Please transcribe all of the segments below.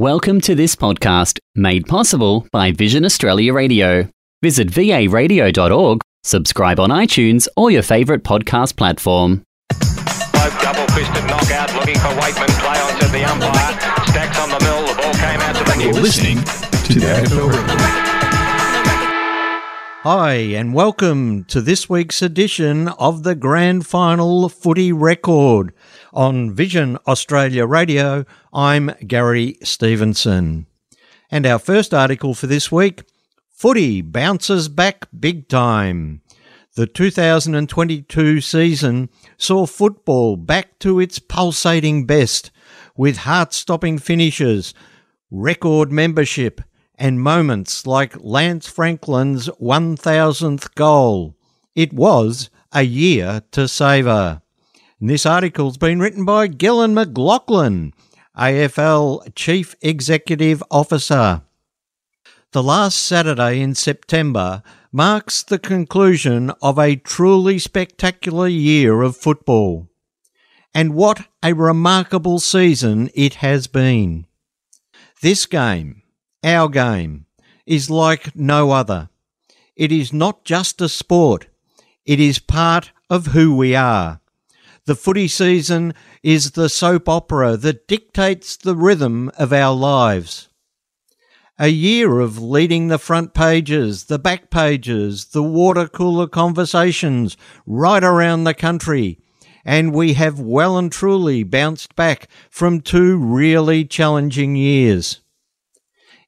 Welcome to this podcast, made possible by Vision Australia Radio. Visit varadio.org, subscribe on iTunes or your favourite podcast platform. Both double fisted knockout looking for Waitman. Play on to the umpire. Stacks on the mill. The ball came out to the You're listening to the AFL Hi, and welcome to this week's edition of the Grand Final Footy Record. On Vision Australia Radio, I'm Gary Stevenson. And our first article for this week Footy bounces back big time. The 2022 season saw football back to its pulsating best, with heart stopping finishes, record membership, and moments like Lance Franklin's 1000th goal. It was a year to savour. This article's been written by Gillon McLaughlin, AFL Chief Executive Officer. The last Saturday in September marks the conclusion of a truly spectacular year of football. And what a remarkable season it has been. This game, our game, is like no other. It is not just a sport, it is part of who we are. The footy season is the soap opera that dictates the rhythm of our lives. A year of leading the front pages, the back pages, the water cooler conversations right around the country, and we have well and truly bounced back from two really challenging years.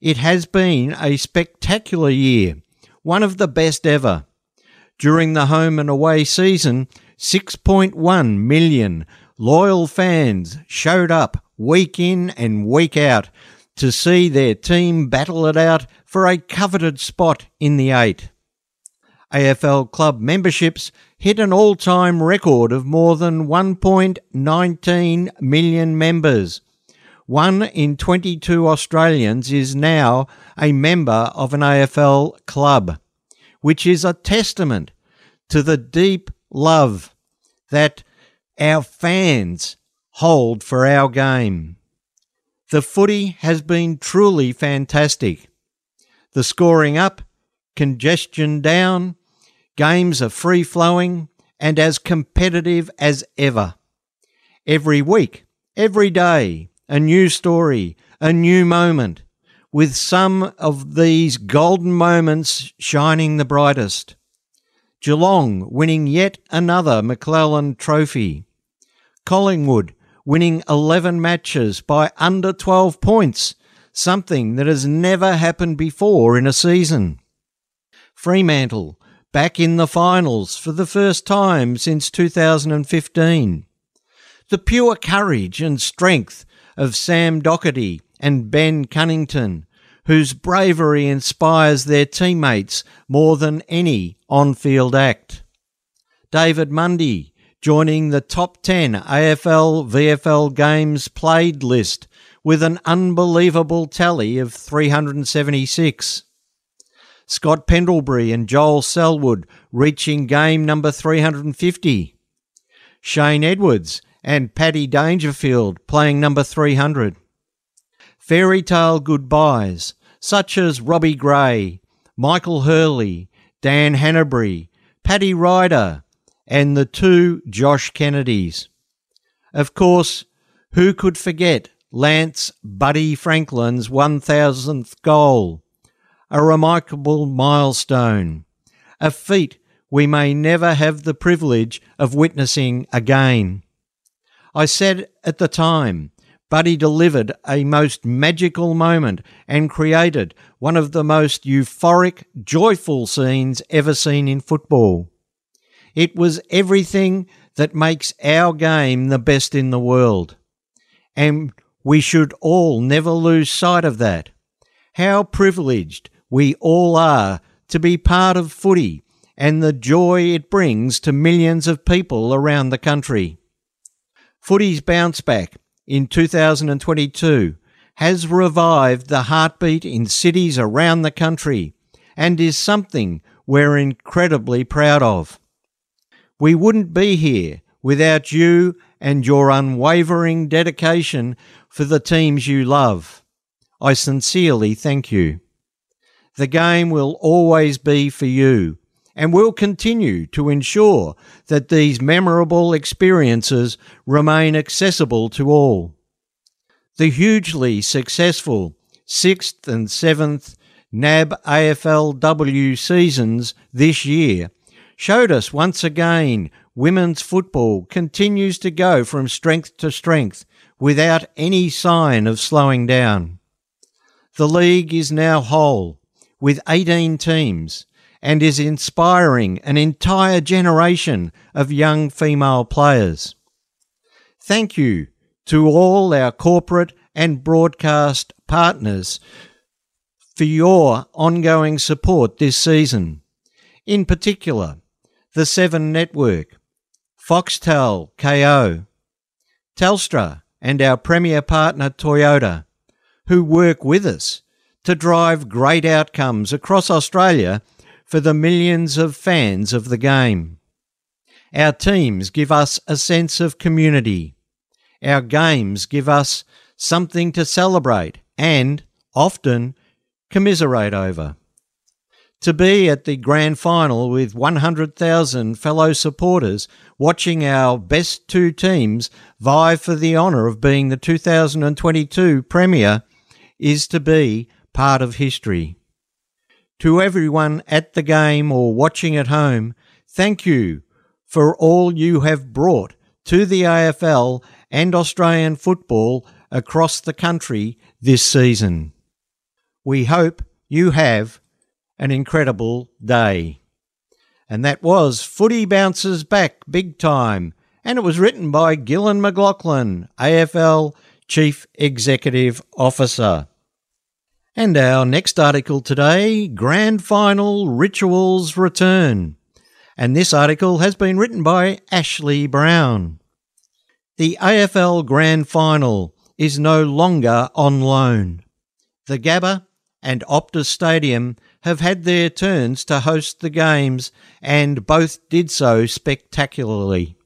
It has been a spectacular year, one of the best ever. During the home and away season, 6.1 million loyal fans showed up week in and week out to see their team battle it out for a coveted spot in the eight. AFL club memberships hit an all time record of more than 1.19 million members. One in 22 Australians is now a member of an AFL club, which is a testament to the deep love that our fans hold for our game. The footy has been truly fantastic. The scoring up, congestion down, games are free flowing and as competitive as ever. Every week, every day, a new story, a new moment, with some of these golden moments shining the brightest. Geelong winning yet another McClelland Trophy. Collingwood winning 11 matches by under 12 points, something that has never happened before in a season. Fremantle back in the finals for the first time since 2015. The pure courage and strength of Sam Docherty and Ben Cunnington, whose bravery inspires their teammates more than any on field act. David Mundy joining the top 10 AFL VFL games played list with an unbelievable tally of 376. Scott Pendlebury and Joel Selwood reaching game number 350. Shane Edwards and Paddy Dangerfield playing number 300. Fairy tale goodbyes, such as Robbie Gray, Michael Hurley, Dan Hannebery, Paddy Ryder, and the two Josh Kennedys. Of course, who could forget Lance Buddy Franklin's 1000th goal? A remarkable milestone, a feat we may never have the privilege of witnessing again. I said at the time, Buddy delivered a most magical moment and created one of the most euphoric, joyful scenes ever seen in football. It was everything that makes our game the best in the world. And we should all never lose sight of that. How privileged we all are to be part of footy and the joy it brings to millions of people around the country. Footy's bounce back in 2022 has revived the heartbeat in cities around the country and is something we're incredibly proud of. We wouldn't be here without you and your unwavering dedication for the teams you love. I sincerely thank you. The game will always be for you and will continue to ensure that these memorable experiences remain accessible to all. The hugely successful sixth and seventh NAB AFLW seasons this year showed us once again women's football continues to go from strength to strength without any sign of slowing down. The league is now whole with 18 teams and is inspiring an entire generation of young female players. Thank you to all our corporate and broadcast partners for your ongoing support this season. In particular, the Seven Network, Foxtel Kayo, Telstra, and our premier partner Toyota, who work with us to drive great outcomes across Australia for the millions of fans of the game. Our teams give us a sense of community. Our games give us something to celebrate and, often, commiserate over. To be at the grand final with 100,000 fellow supporters watching our best two teams vie for the honour of being the 2022 Premier is to be part of history. To everyone at the game or watching at home, thank you for all you have brought to the AFL and Australian football across the country this season. We hope you have an incredible day. And that was Footy Bounces Back Big Time, and it was written by Gillon McLaughlin, AFL Chief Executive Officer. And our next article today Grand Final Rituals Return. And this article has been written by Ashley Brown. The AFL Grand Final is no longer on loan. The Gabba and Optus Stadium have had their turns to host the games and both did so spectacularly.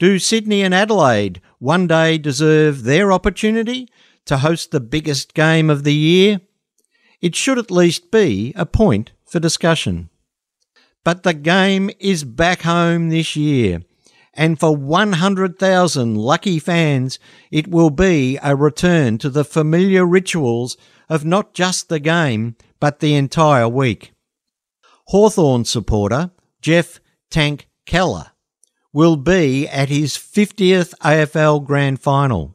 Do Sydney and Adelaide one day deserve their opportunity to host the biggest game of the year? It should at least be a point for discussion. But the game is back home this year, and for 100,000 lucky fans, it will be a return to the familiar rituals of not just the game, but the entire week. Hawthorn supporter Jeff Tank Keller will be at his 50th AFL Grand Final.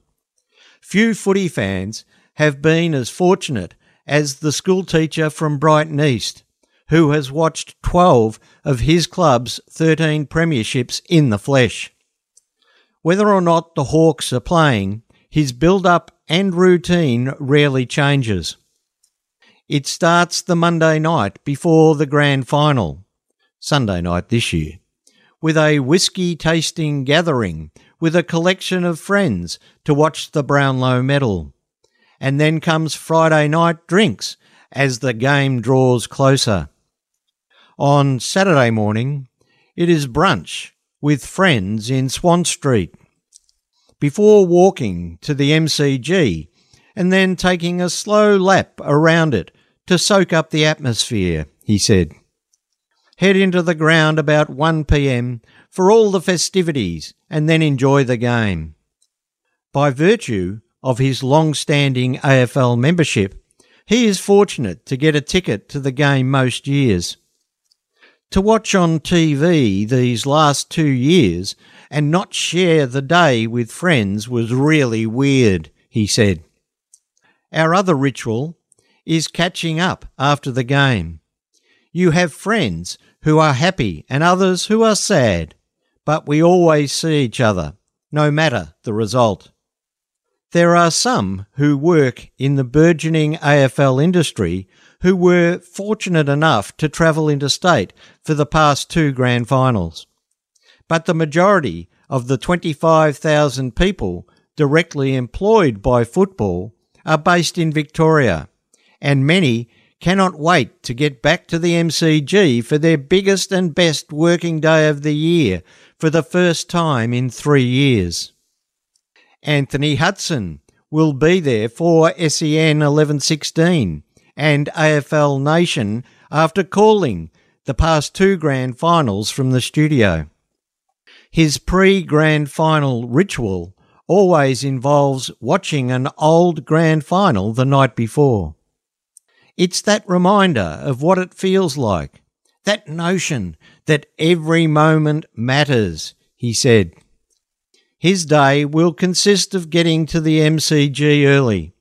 Few footy fans have been as fortunate as the schoolteacher from Brighton East, who has watched 12 of his club's 13 premierships in the flesh. Whether or not the Hawks are playing, his build up and routine rarely changes. It starts the Monday night before the grand final, Sunday night this year, with a whisky tasting gathering with a collection of friends to watch the Brownlow medal. And then comes Friday night drinks as the game draws closer. On Saturday morning, it is brunch with friends in Swan Street. Before walking to the MCG and then taking a slow lap around it to soak up the atmosphere, he said. Head into the ground about 1 pm for all the festivities and then enjoy the game. By virtue of his long standing AFL membership, he is fortunate to get a ticket to the game most years. To watch on TV these last two years and not share the day with friends was really weird, he said. Our other ritual is catching up after the game. You have friends who are happy and others who are sad but we always see each other, no matter the result. There are some who work in the burgeoning AFL industry who were fortunate enough to travel interstate for the past two grand finals. But the majority of the 25,000 people directly employed by football are based in Victoria, and many cannot wait to get back to the MCG for their biggest and best working day of the year for the first time in three years. Anthony Hudson will be there for SEN 1116 and AFL Nation after calling the past two grand finals from the studio. His pre grand final ritual always involves watching an old grand final the night before. It's that reminder of what it feels like, that notion that every moment matters, he said. His day will consist of getting to the MCG early,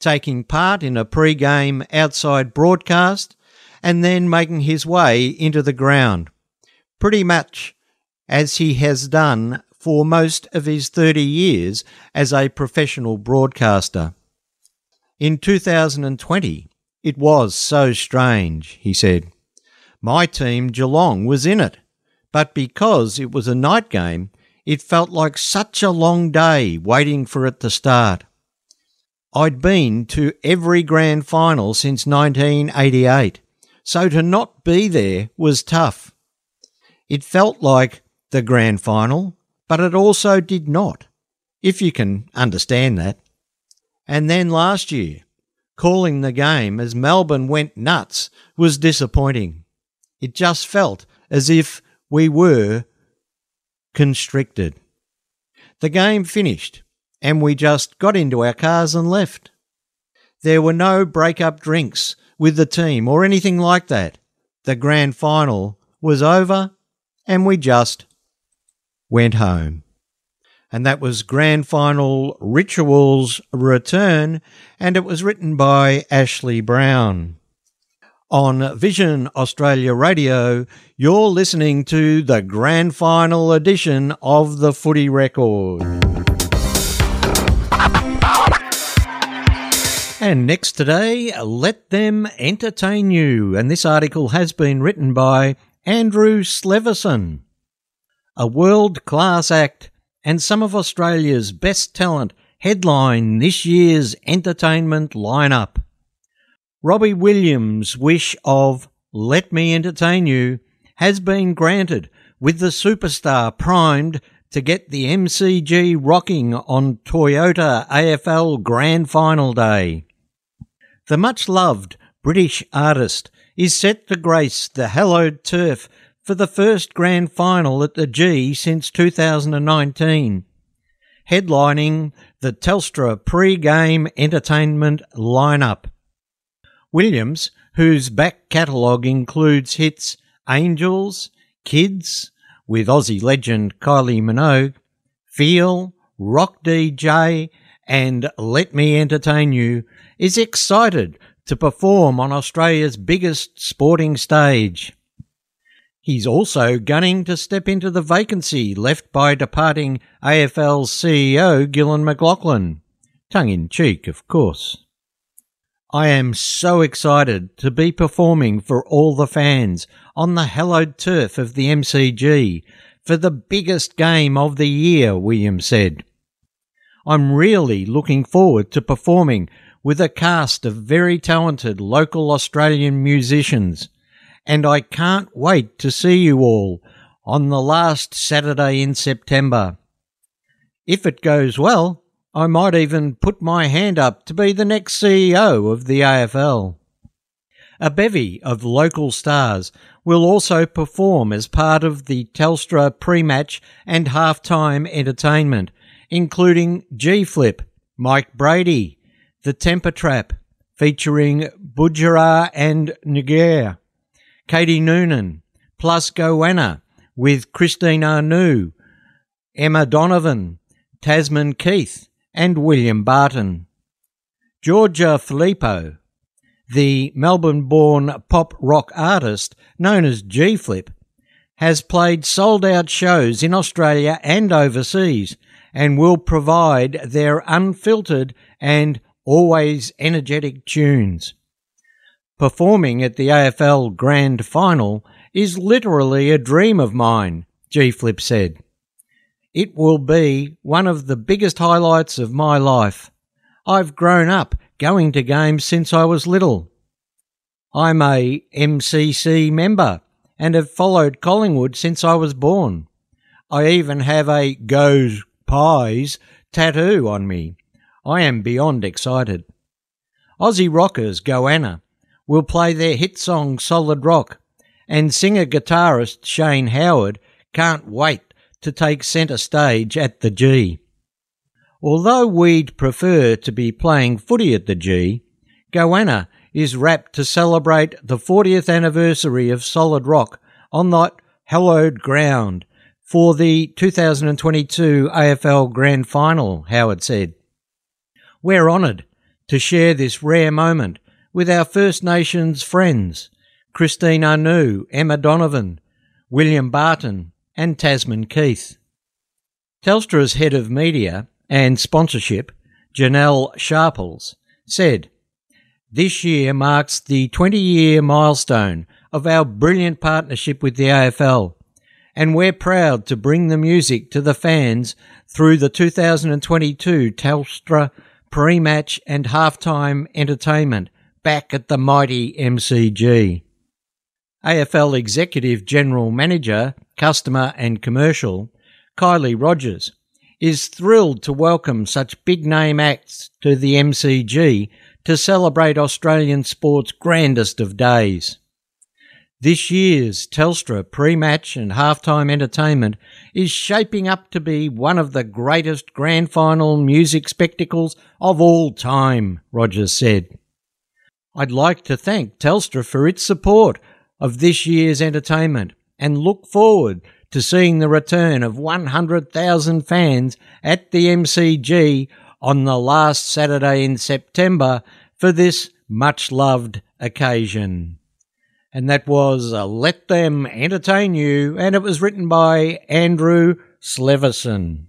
taking part in a pre game outside broadcast, and then making his way into the ground, pretty much as he has done for most of his 30 years as a professional broadcaster. In 2020, it was so strange, he said. My team, Geelong, was in it, but because it was a night game, it felt like such a long day waiting for it to start. I'd been to every grand final since 1988, so to not be there was tough. It felt like the grand final, but it also did not, if you can understand that. And then last year, calling the game as Melbourne went nuts was disappointing. It just felt as if we were constricted. The game finished, and we just got into our cars and left. There were no break up drinks with the team or anything like that. The grand final was over, and we just went home. And that was Grand Final Rituals Return, and it was written by Ashley Brown. On Vision Australia Radio, you're listening to the Grand Final edition of the Footy Record. And next today, Let Them Entertain You. And this article has been written by Andrew Sleverson. A world class act and some of Australia's best talent headline this year's entertainment lineup. Robbie Williams' wish of Let Me Entertain You has been granted, with the superstar primed to get the MCG rocking on Toyota AFL Grand Final Day. The much loved British artist is set to grace the hallowed turf for the first grand final at the G since 2019, headlining the Telstra pre-game entertainment lineup. Williams, whose back catalogue includes hits Angels, Kids, with Aussie legend Kylie Minogue, Feel, Rock DJ, and Let Me Entertain You, is excited to perform on Australia's biggest sporting stage. He's also gunning to step into the vacancy left by departing AFL CEO Gillon McLaughlin. Tongue in cheek, of course. I am so excited to be performing for all the fans on the hallowed turf of the MCG for the biggest game of the year, William said. I'm really looking forward to performing with a cast of very talented local Australian musicians and I can't wait to see you all on the last Saturday in September. If it goes well, I might even put my hand up to be the next CEO of the AFL. A bevy of local stars will also perform as part of the Telstra pre-match and halftime entertainment, including G-Flip, Mike Brady, The Temper Trap, featuring Budjerah and Nguyen, Katie Noonan, plus Goanna with Christine Anu, Emma Donovan, Tasman Keith, and William Barton. Georgia Flipo, the Melbourne born pop rock artist known as G Flip, has played sold out shows in Australia and overseas and will provide their unfiltered and always energetic tunes. Performing at the AFL Grand Final is literally a dream of mine, G Flip said. It will be one of the biggest highlights of my life. I've grown up going to games since I was little. I'm a MCC member and have followed Collingwood since I was born. I even have a Goes Pies tattoo on me. I am beyond excited. Aussie rockers Goanna will play their hit song Solid Rock, and singer guitarist Shane Howard can't wait to take centre stage at the G. Although we'd prefer to be playing footy at the G, Goanna is rapt to celebrate the 40th anniversary of Solid Rock on that hallowed ground for the 2022 AFL Grand Final, Howard said. We're honoured to share this rare moment with our First Nations friends, Christine Anu, Emma Donovan, William Barton, and Tasman Keith. Telstra's head of media and sponsorship, Janelle Sharples, said, This year marks the 20 year milestone of our brilliant partnership with the AFL, and we're proud to bring the music to the fans through the 2022 Telstra pre match and halftime entertainment back at the mighty MCG. AFL Executive General Manager, Customer and Commercial, Kylie Rogers, is thrilled to welcome such big name acts to the MCG to celebrate Australian sport's grandest of days. This year's Telstra pre match and halftime entertainment is shaping up to be one of the greatest grand final music spectacles of all time, Rogers said. I'd like to thank Telstra for its support of this year's entertainment and look forward to seeing the return of 100,000 fans at the MCG on the last Saturday in September for this much loved occasion and that was uh, Let Them Entertain You, and it was written by Andrew Sleverson.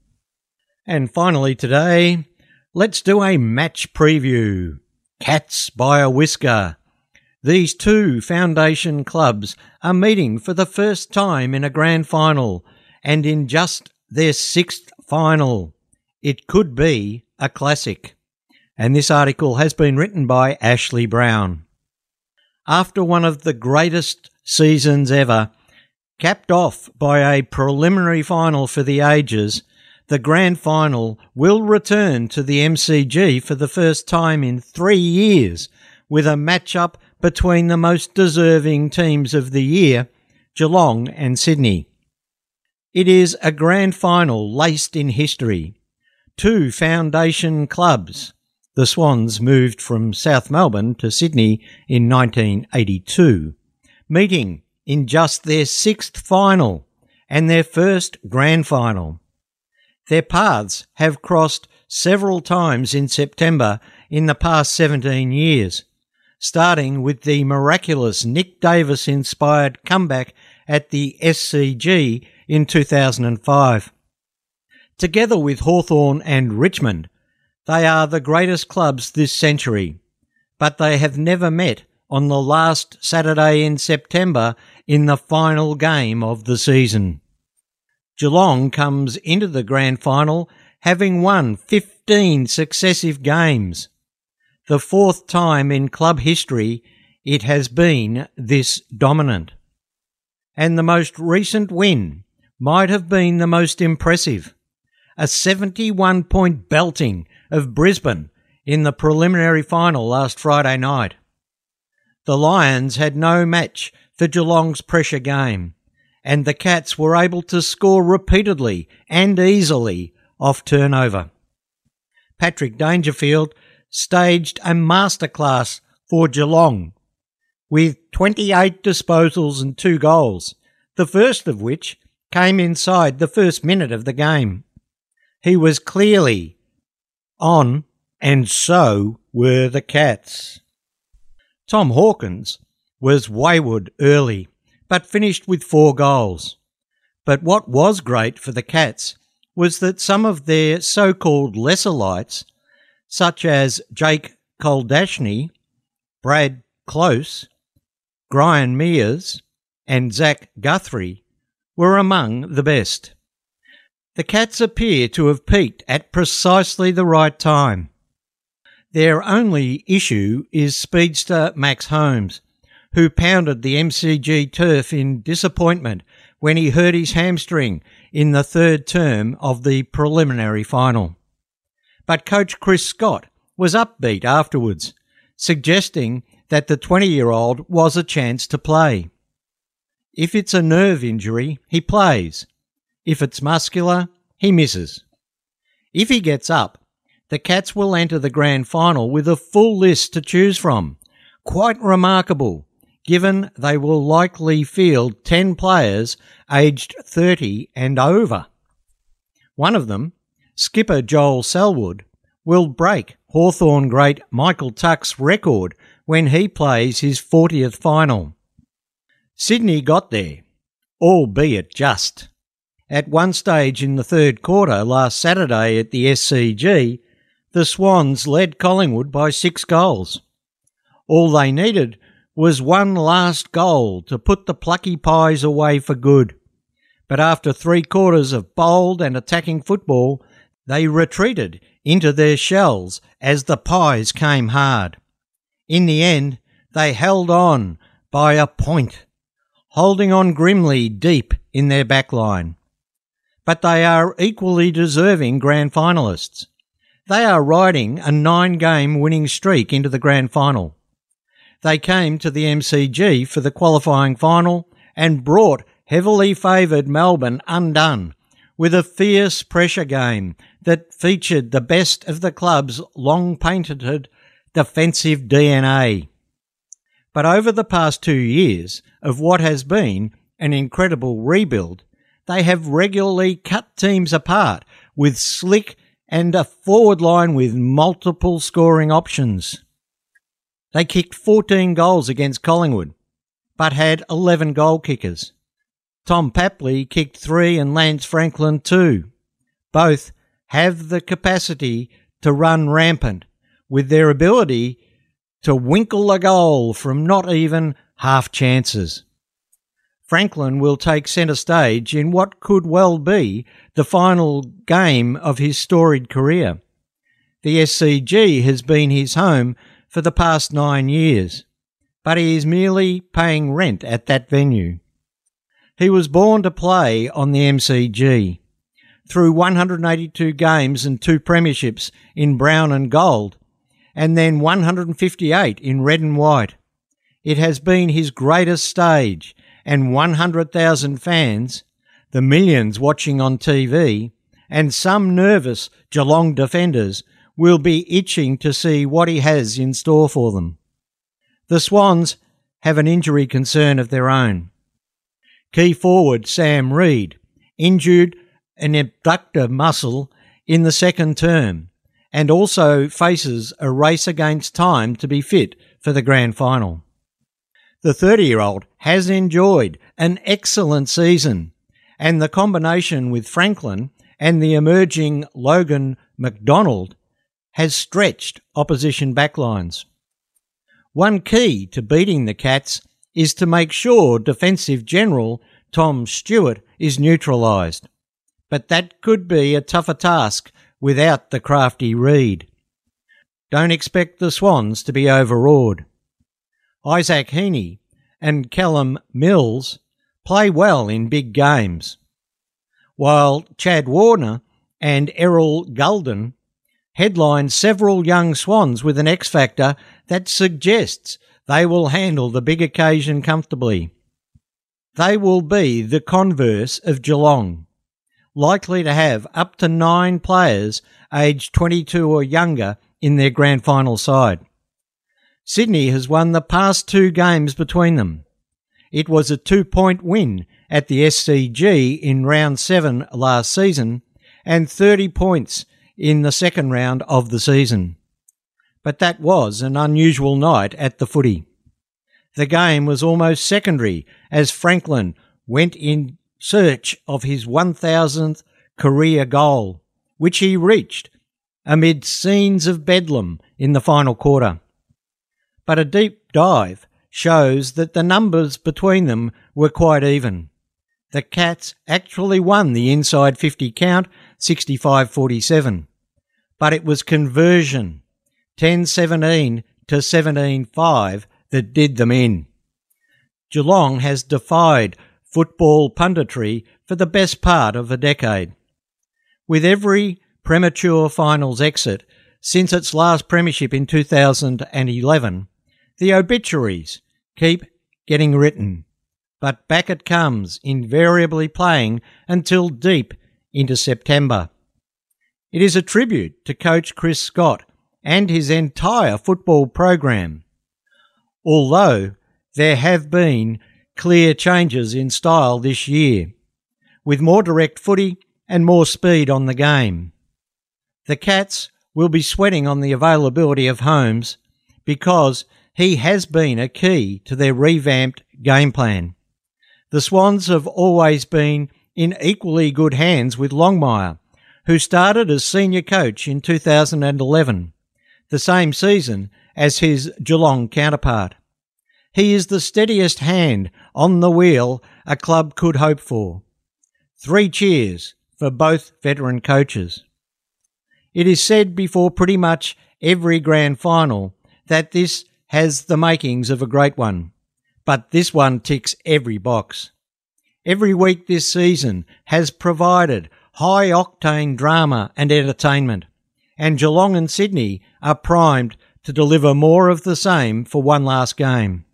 And finally today, let's do a match preview. Cats by a Whisker. These two foundation clubs are meeting for the first time in a grand final, and in just their sixth final. It could be a classic. And this article has been written by Ashley Brown after one of the greatest seasons ever, capped off by a preliminary final for the ages, the grand final will return to the MCG for the first time in three years with a match-up between the most deserving teams of the year, Geelong and Sydney. It is a grand final laced in history. Two foundation clubs, the Swans moved from South Melbourne to Sydney in 1982, meeting in just their sixth final and their first grand final. Their paths have crossed several times in September in the past 17 years, starting with the miraculous Nick Davis inspired comeback at the SCG in 2005. Together with Hawthorn and Richmond, they are the greatest clubs this century, but they have never met on the last Saturday in September in the final game of the season. Geelong comes into the grand final having won 15 successive games. The fourth time in club history it has been this dominant. And the most recent win might have been the most impressive. A 71 point belting of Brisbane in the preliminary final last Friday night. The Lions had no match for Geelong's pressure game, and the Cats were able to score repeatedly and easily off turnover. Patrick Dangerfield staged a masterclass for Geelong with 28 disposals and two goals, the first of which came inside the first minute of the game. He was clearly on, and so were the cats. Tom Hawkins was wayward early, but finished with four goals. But what was great for the Cats was that some of their so called lesser lights, such as Jake Kolodjashnij, Brad Close, Brian Mears, and Zach Guthrie, were among the best. The cats appear to have peaked at precisely the right time. Their only issue is speedster Max Holmes, who pounded the MCG turf in disappointment when he hurt his hamstring in the third term of the preliminary final. But coach Chris Scott was upbeat afterwards, suggesting that the 20 year old was a chance to play. If it's a nerve injury, he plays. If it's muscular, he misses. If he gets up, the Cats will enter the grand final with a full list to choose from. Quite remarkable, given they will likely field 10 players aged 30 and over. One of them, skipper Joel Selwood, will break Hawthorn great Michael Tuck's record when he plays his 40th final. Sydney got there, albeit just. At one stage in the third quarter last Saturday at the SCG, the Swans led Collingwood by six goals. All they needed was one last goal to put the plucky pies away for good. But after three quarters of bold and attacking football, they retreated into their shells as the pies came hard. In the end, they held on by a point, holding on grimly deep in their backline. But they are equally deserving grand finalists. They are riding a nine game winning streak into the grand final. They came to the MCG for the qualifying final and brought heavily favoured Melbourne undone with a fierce pressure game that featured the best of the club's long patented defensive DNA. But over the past two years of what has been an incredible rebuild, they have regularly cut teams apart with slick and a forward line with multiple scoring options. They kicked 14 goals against Collingwood, but had 11 goal kickers. Tom Papley kicked three and Lance Franklin two. Both have the capacity to run rampant with their ability to winkle a goal from not even half chances. Franklin will take centre stage in what could well be the final game of his storied career. The SCG has been his home for the past nine years, but he is merely paying rent at that venue. He was born to play on the MCG. Through 182 games and two premierships in brown and gold, and then 158 in red and white. It has been his greatest stage, and 100,000 fans, the millions watching on TV, and some nervous Geelong defenders will be itching to see what he has in store for them. The Swans have an injury concern of their own. Key forward Sam Reid injured an abductor muscle in the second term and also faces a race against time to be fit for the grand final. The 30 year old has enjoyed an excellent season, and the combination with Franklin and the emerging Logan McDonald has stretched opposition backlines. One key to beating the Cats is to make sure defensive general Tom Stewart is neutralised. But that could be a tougher task without the crafty Reid. Don't expect the Swans to be overawed. Isaac Heaney and Callum Mills play well in big games, while Chad Warner and Errol Gulden headline several young Swans with an X factor that suggests they will handle the big occasion comfortably. They will be the converse of Geelong likely to have up to nine players aged 22 or younger in their grand final side. Sydney has won the past two games between them. It was a two point win at the SCG in round seven last season and 30 points in the second round of the season. But that was an unusual night at the footy. The game was almost secondary as Franklin went in search of his 1000th career goal, which he reached amid scenes of bedlam in the final quarter. But a deep dive shows that the numbers between them were quite even. The Cats actually won the inside 50 count 65 47, but it was conversion 10 17 to 17 5 that did them in. Geelong has defied football punditry for the best part of a decade. With every premature finals exit since its last premiership in 2011, the obituaries keep getting written. But back it comes, invariably playing until deep into September. It is a tribute to coach Chris Scott and his entire football program. Although there have been clear changes in style this year, with more direct footy and more speed on the game. The Cats will be sweating on the availability of Holmes because he has been a key to their revamped game plan. The Swans have always been in equally good hands with Longmire, who started as senior coach in 2011, the same season as his Geelong counterpart. He is the steadiest hand on the wheel a club could hope for. Three cheers for both veteran coaches. It is said before pretty much every grand final that this has the makings of a great one, but this one ticks every box. Every week this season has provided high octane drama and entertainment, and Geelong and Sydney are primed to deliver more of the same for one last game.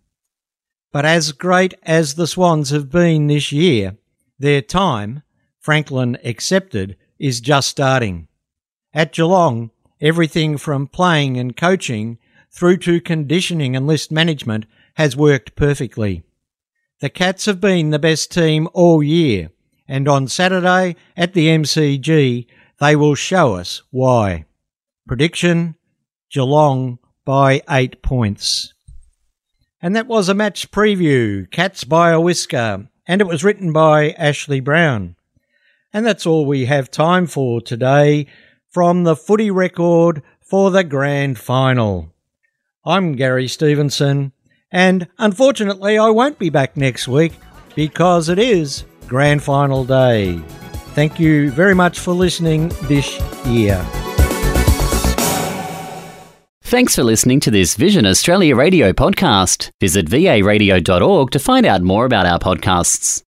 But as great as the Swans have been this year, their time, Franklin accepted, is just starting. At Geelong, everything from playing and coaching through to conditioning and list management has worked perfectly. The Cats have been the best team all year, and on Saturday at the MCG, they will show us why. Prediction Geelong by eight points. And that was a match preview, Cats by a Whisker, and it was written by Ashley Brown. And that's all we have time for today from the footy record for the grand final. I'm Gary Stevenson, and unfortunately, I won't be back next week because it is grand final day. Thank you very much for listening this year. Thanks for listening to this Vision Australia radio podcast. Visit varadio.org to find out more about our podcasts.